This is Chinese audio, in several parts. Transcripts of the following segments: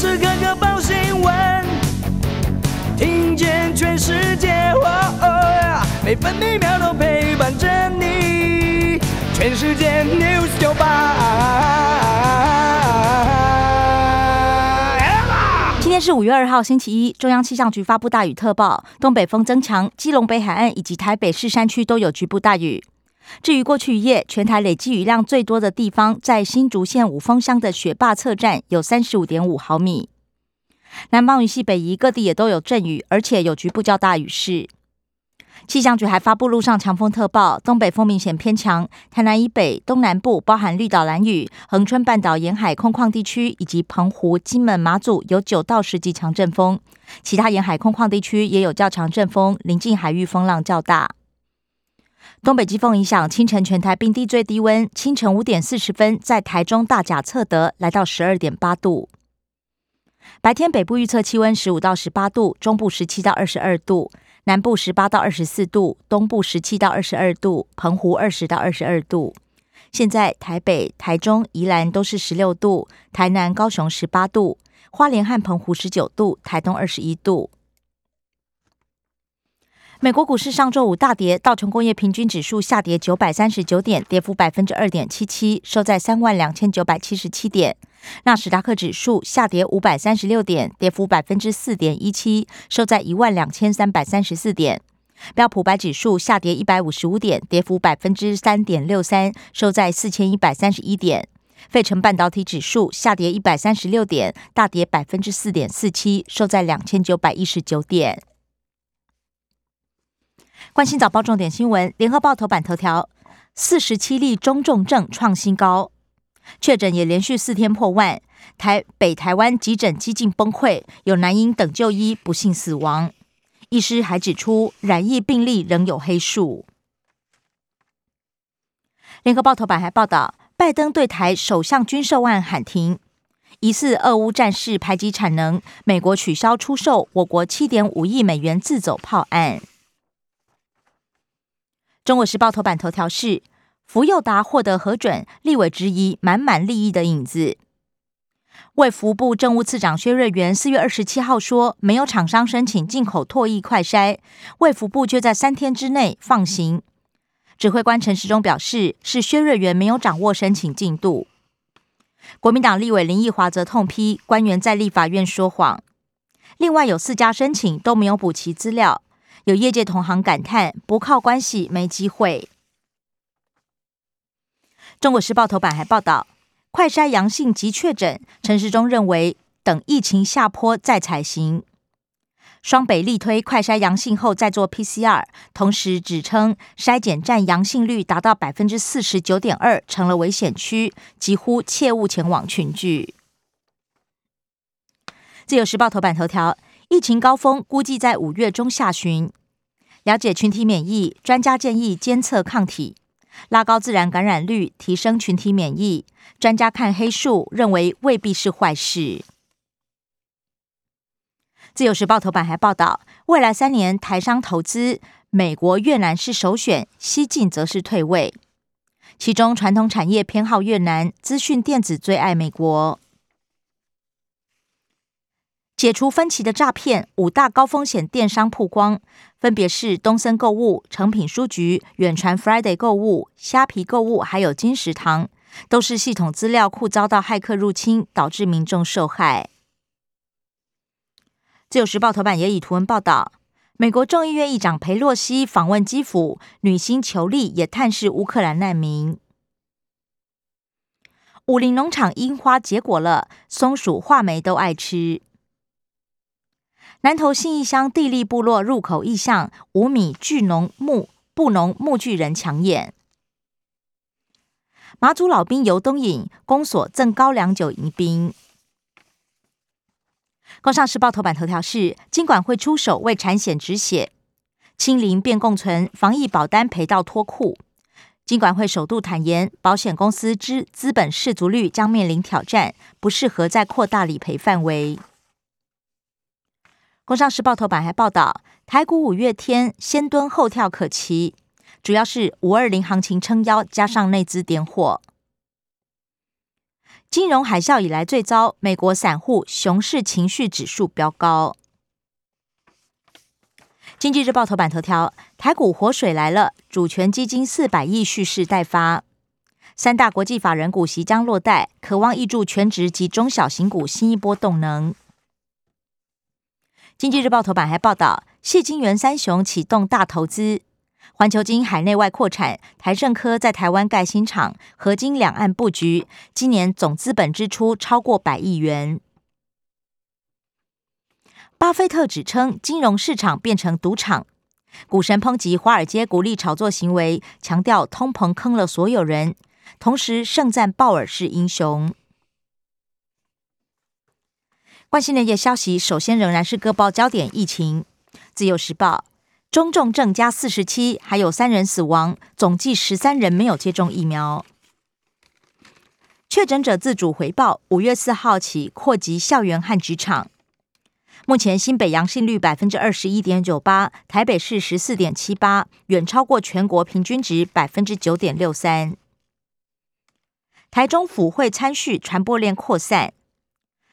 时刻刻报新闻，听见全世界，每分每秒都陪伴着你。全世界 news 九八。今天是五月二号，星期一。中央气象局发布大雨特报，东北风增强，基隆北海岸以及台北市山区都有局部大雨。至于过去一夜全台累计雨量最多的地方，在新竹县五峰乡的雪坝侧站有三十五点五毫米。南方与西北移各地也都有阵雨，而且有局部较大雨势。气象局还发布路上强风特报，东北风明显偏强，台南以北、东南部包含绿岛、蓝屿、恒春半岛沿海空旷地区以及澎湖、金门、马祖有九到十级强阵风，其他沿海空旷地区也有较强阵风，临近海域风浪较大。东北季风影响，清晨全台冰地最低温，清晨五点四十分在台中大甲测得来到十二点八度。白天北部预测气温十五到十八度，中部十七到二十二度，南部十八到二十四度，东部十七到二十二度，澎湖二十到二十二度。现在台北、台中、宜兰都是十六度，台南、高雄十八度，花莲和澎湖十九度，台东二十一度。美国股市上周五大跌，道琼工业平均指数下跌九百三十九点，跌幅百分之二点七七，收在三万两千九百七十七点。纳斯达克指数下跌五百三十六点，跌幅百分之四点一七，收在一万两千三百三十四点。标普白指数下跌一百五十五点，跌幅百分之三点六三，收在四千一百三十一点。费城半导体指数下跌一百三十六点，大跌百分之四点四七，收在两千九百一十九点。关心早报重点新闻，联合报头版头条：四十七例中重症创新高，确诊也连续四天破万。台北台湾急诊几近崩溃，有男婴等就医不幸死亡。医师还指出，染疫病例仍有黑数。联合报头版还报道，拜登对台首相军售案喊停，疑似俄乌战事排挤产能，美国取消出售我国七点五亿美元自走炮案。中国时报头版头条是：福佑达获得核准，立委质疑满满利益的影子。卫福部政务次长薛瑞元四月二十七号说，没有厂商申请进口唾液快筛，卫福部就在三天之内放行。指挥官陈时中表示，是薛瑞元没有掌握申请进度。国民党立委林奕华则痛批官员在立法院说谎。另外有四家申请都没有补齐资料。有业界同行感叹：“不靠关系没机会。”中国时报头版还报道，快筛阳性即确诊，陈时中认为等疫情下坡再采行。双北力推快筛阳性后再做 PCR，同时指称筛检站阳性率达到百分之四十九点二，成了危险区，几乎切勿前往群聚。自由时报头版头条。疫情高峰估计在五月中下旬。了解群体免疫，专家建议监测抗体，拉高自然感染率，提升群体免疫。专家看黑数，认为未必是坏事。自由时报头版还报道，未来三年台商投资，美国、越南是首选，西进则是退位。其中传统产业偏好越南，资讯电子最爱美国。解除分歧的诈骗，五大高风险电商曝光，分别是东森购物、诚品书局、远传 Friday 购物、虾皮购物，还有金石堂，都是系统资料库遭到骇客入侵，导致民众受害。自由时报头版也以图文报道，美国众议院议长佩洛西访问基辅，女星裘丽也探视乌克兰难民。武林农场樱花结果了，松鼠、画眉都爱吃。南投信义乡地利部落入口意象五米巨农木布农木巨人抢眼。马祖老兵游东引，公所赠高粱酒迎宾。工商时报头版头条是：金管会出手为产险止血，清零变共存，防疫保单赔到脱裤。金管会首度坦言，保险公司之资本适足率将面临挑战，不适合再扩大理赔范围。工商时报头版还报道，台股五月天先蹲后跳可期，主要是五二零行情撑腰，加上内资点火。金融海啸以来最糟，美国散户熊市情绪指数飙高。经济日报头版头条：台股活水来了，主权基金四百亿蓄势待发，三大国际法人股息将落袋，渴望挹注全职及中小型股新一波动能。经济日报头版还报道，谢金元三雄启动大投资，环球金海内外扩产，台盛科在台湾盖新厂，合金两岸布局，今年总资本支出超过百亿元。巴菲特指称，金融市场变成赌场。股神抨击华尔街鼓励炒作行为，强调通膨坑了所有人，同时盛赞鲍尔是英雄。关心的业消息，首先仍然是各报焦点疫情。自由时报，中重症加四十七，还有三人死亡，总计十三人没有接种疫苗。确诊者自主回报，五月四号起扩及校园和职场。目前新北阳性率百分之二十一点九八，台北市十四点七八，远超过全国平均值百分之九点六三。台中府会参序传播链扩散。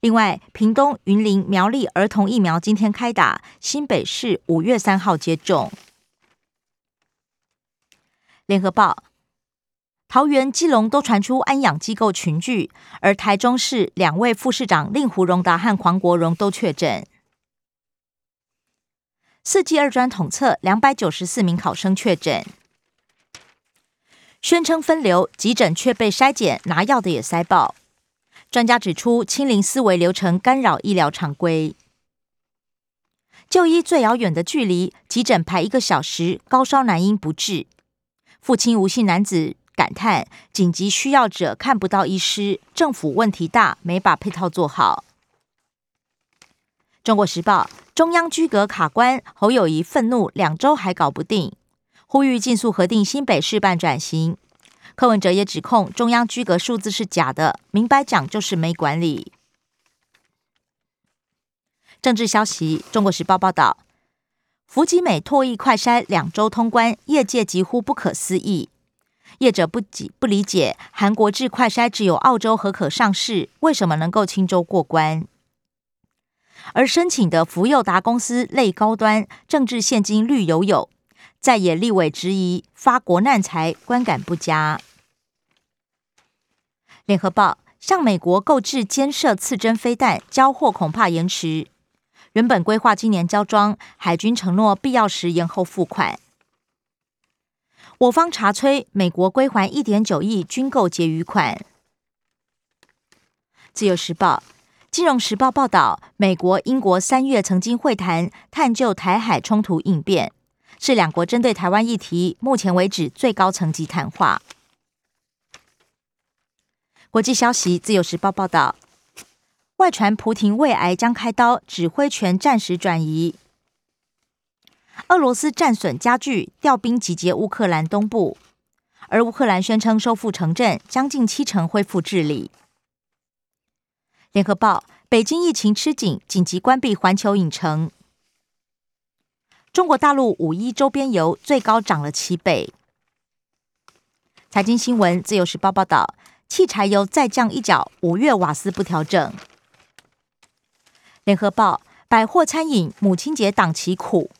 另外，屏东、云林、苗栗儿童疫苗今天开打，新北市五月三号接种。联合报：桃园、基隆都传出安养机构群聚，而台中市两位副市长令狐荣达和黄国荣都确诊。四季二专统测，两百九十四名考生确诊，宣称分流急诊却被筛检，拿药的也塞爆。专家指出，清零思维流程干扰医疗常规。就医最遥远的距离，急诊排一个小时，高烧男婴不治。父亲吴姓男子感叹：紧急需要者看不到医师，政府问题大，没把配套做好。中国时报。中央居阁卡关，侯友谊愤怒，两周还搞不定，呼吁尽速核定新北市办转型。柯文哲也指控中央居格数字是假的，明白讲就是没管理。政治消息，中国时报报道，福吉美唾液快筛两周通关，业界几乎不可思议。业者不解不理解，韩国制快筛只有澳洲和可上市，为什么能够轻舟过关？而申请的福佑达公司类高端政治现金绿油油，在野立委质疑发国难财，观感不佳。联合报向美国购置监射刺针飞弹，交货恐怕延迟。原本规划今年交装，海军承诺必要时延后付款。我方查催美国归还一点九亿军购结余款。自由时报。金融时报报道，美国、英国三月曾经会谈，探究台海冲突应变，是两国针对台湾议题目前为止最高层级谈话。国际消息，自由时报报道，外传普廷胃癌将开刀，指挥权暂时转移。俄罗斯战损加剧，调兵集结乌克兰东部，而乌克兰宣称收复城镇，将近七成恢复治理。联合报：北京疫情吃紧，紧急关闭环球影城。中国大陆五一周边游最高涨了七倍。财经新闻：自由时报报道，汽柴油再降一角，五月瓦斯不调整。联合报：百货餐饮母亲节档期苦，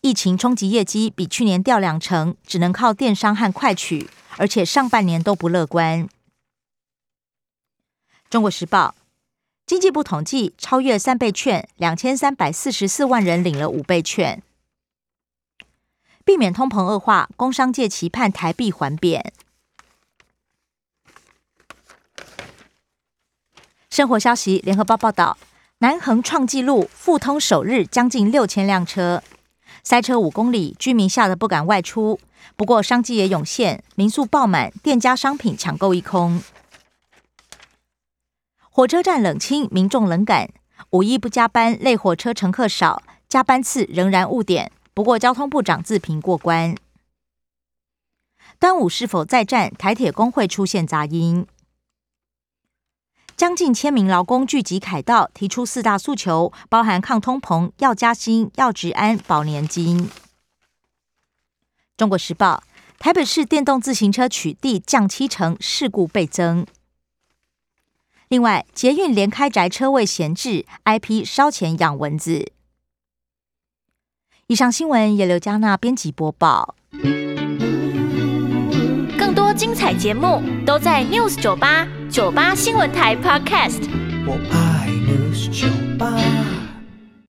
疫情冲击业绩，比去年掉两成，只能靠电商和快取，而且上半年都不乐观。中国时报。经济部统计，超越三倍券，两千三百四十四万人领了五倍券。避免通膨恶化，工商界期盼台币还贬。生活消息，联合报报道，南横创纪录，复通首日将近六千辆车，塞车五公里，居民吓得不敢外出。不过商机也涌现，民宿爆满，店家商品抢购一空。火车站冷清，民众冷感。五一不加班，累火车乘客少，加班次仍然误点。不过交通部长自评过关。端午是否再战？台铁工会出现杂音。将近千名劳工聚集凯道，提出四大诉求，包含抗通膨、要加薪、要治安、保年金。中国时报：台北市电动自行车取缔降七成，事故倍增。另外，捷运连开宅车位闲置，IP 烧钱养蚊子。以上新闻由刘嘉娜编辑播报。更多精彩节目都在 News 九八九八新闻台 Podcast。我爱 News 酒吧。